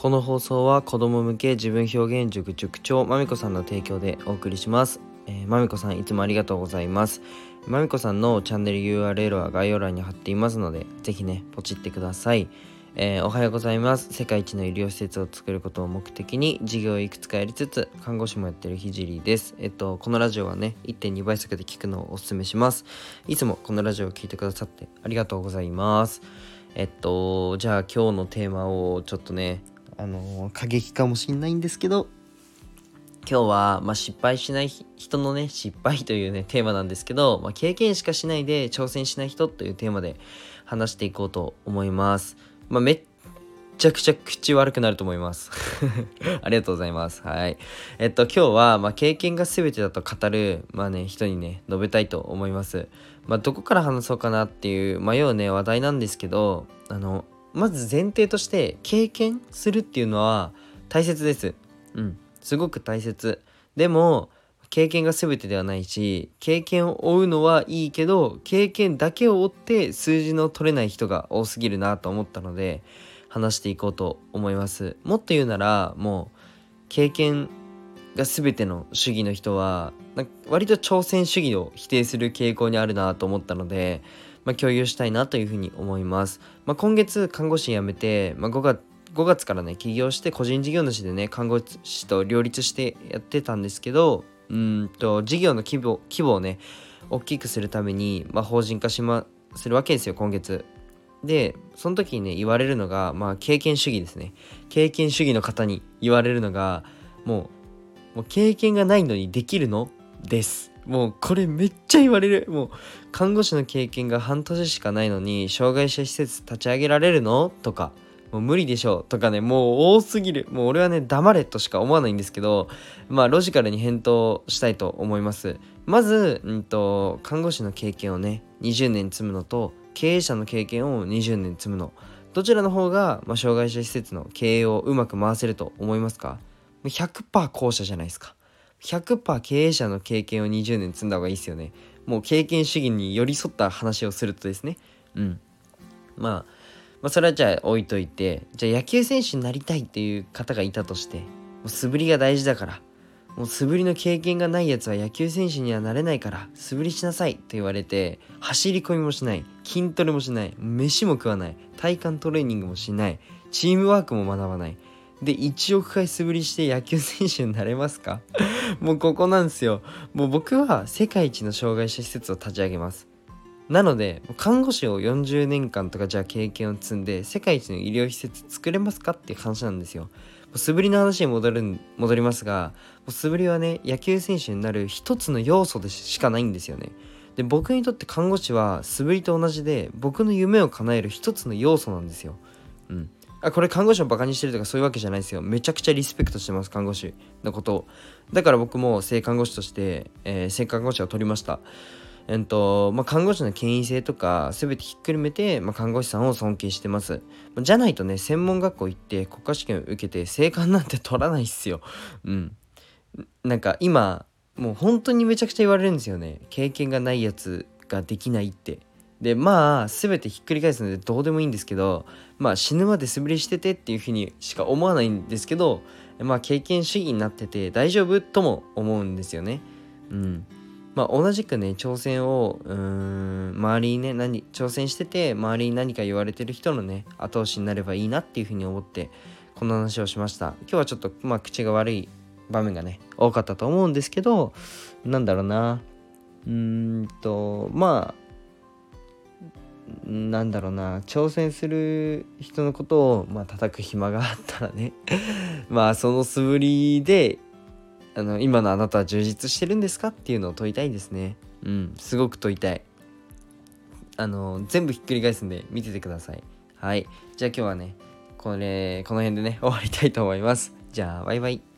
この放送は子供向け自分表現塾塾長まみこさんの提供でお送りします。えー、まみこさんいつもありがとうございます。まみこさんのチャンネル URL は概要欄に貼っていますので、ぜひね、ポチってください。えー、おはようございます。世界一の医療施設を作ることを目的に事業をいくつかやりつつ、看護師もやってるひじりです。えっと、このラジオはね、1.2倍速で聞くのをお勧めします。いつもこのラジオを聴いてくださってありがとうございます。えっと、じゃあ今日のテーマをちょっとね、あの過激かもしんないんですけど。今日は、まあ、失敗しない人のね失敗というねテーマなんですけど、まあ、経験しかしないで挑戦しない人というテーマで話していこうと思います、まあ、めっちゃくちゃ口悪くなると思います。ありがとうございます。はい。えっと今日は、まあ、経験が全てだと語るまあね人にね述べたいと思います。まあどこから話そうかなっていう迷うね話題なんですけどあのまず前提として経験するっていうのは大切です。うん。すごく大切。でも、経験が全てではないし、経験を追うのはいいけど、経験だけを追って数字の取れない人が多すぎるなと思ったので、話していこうと思います。もっと言うなら、もう、経験が全ての主義の人は、割と挑戦主義を否定する傾向にあるなと思ったので、まあ、共有したいなというふうに思います。まあ、今月看護師辞めて、まあ、5月5月からね起業して個人事業主でね看護師と両立してやってたんですけどうんと事業の規模規模をね大きくするために、まあ、法人化しまするわけですよ今月。でその時にね言われるのがまあ経験主義ですね経験主義の方に言われるのがもうもう経験がないのにできるの？ですもうこれめっちゃ言われる。もう看護師の経験が半年しかないのに障害者施設立ち上げられるの？とか。もう無理でしょう。とかねもう多すぎる。もう俺はね黙れとしか思わないんですけどまあロジカルに返答したいと思います。まず、うんと、看護師の経験をね20年積むのと経営者の経験を20年積むの。どちらの方が、まあ、障害者施設の経営をうまく回せると思いますか？100%後者じゃないですか。100%経営者の経験を20年積んだ方がいいですよね。もう経験主義に寄り添った話をするとですね。うん。まあ、まあ、それはじゃあ置いといて、じゃあ野球選手になりたいっていう方がいたとして、もう素振りが大事だから、もう素振りの経験がないやつは野球選手にはなれないから、素振りしなさいって言われて、走り込みもしない、筋トレもしない、飯も食わない、体幹トレーニングもしない、チームワークも学ばない。で1億回素振りして野球選手になれますか？もうここなんですよ。もう僕は世界一の障害者施設を立ち上げます。なので看護師を40年間とかじゃあ経験を積んで世界一の医療施設作れますかっていう話なんですよ。素振りの話に戻る戻りますが素振りはね野球選手になる一つの要素でしかないんですよね。で僕にとって看護師は素振りと同じで僕の夢を叶える一つの要素なんですよ。うん。あこれ看護師をバカにしてるとかそういうわけじゃないですよ。めちゃくちゃリスペクトしてます看護師のこと。をだから僕も性看護師として、えー、性看護師を取りました。えっとまあ、看護師の権威性とか全てひっくるめて、まあ、看護師さんを尊敬してます。じゃないとね専門学校行って国家試験を受けて性看なんて取らないっすよ。うん。なんか今もう本当にめちゃくちゃ言われるんですよね。経験がないやつができないって。でまあ全てひっくり返すのでどうでもいいんですけどまあ死ぬまで素振りしててっていうふうにしか思わないんですけどまあ経験主義になってて大丈夫とも思うんですよね。うん。まあ、同じくね挑戦をうん周りにね何挑戦してて周りに何か言われてる人のね後押しになればいいなっていうふうに思ってこの話をしました。今日はちょっとまあ口が悪い場面がね多かったと思うんですけどなんだろうな。うーんとまあなんだろうな挑戦する人のことをまあ叩く暇があったらね。まあその素振りであの今のあなたは充実してるんですかっていうのを問いたいですね。うんすごく問いたい。あの全部ひっくり返すんで見ててください。はい。じゃあ今日はねこれこの辺でね終わりたいと思います。じゃあバイバイ。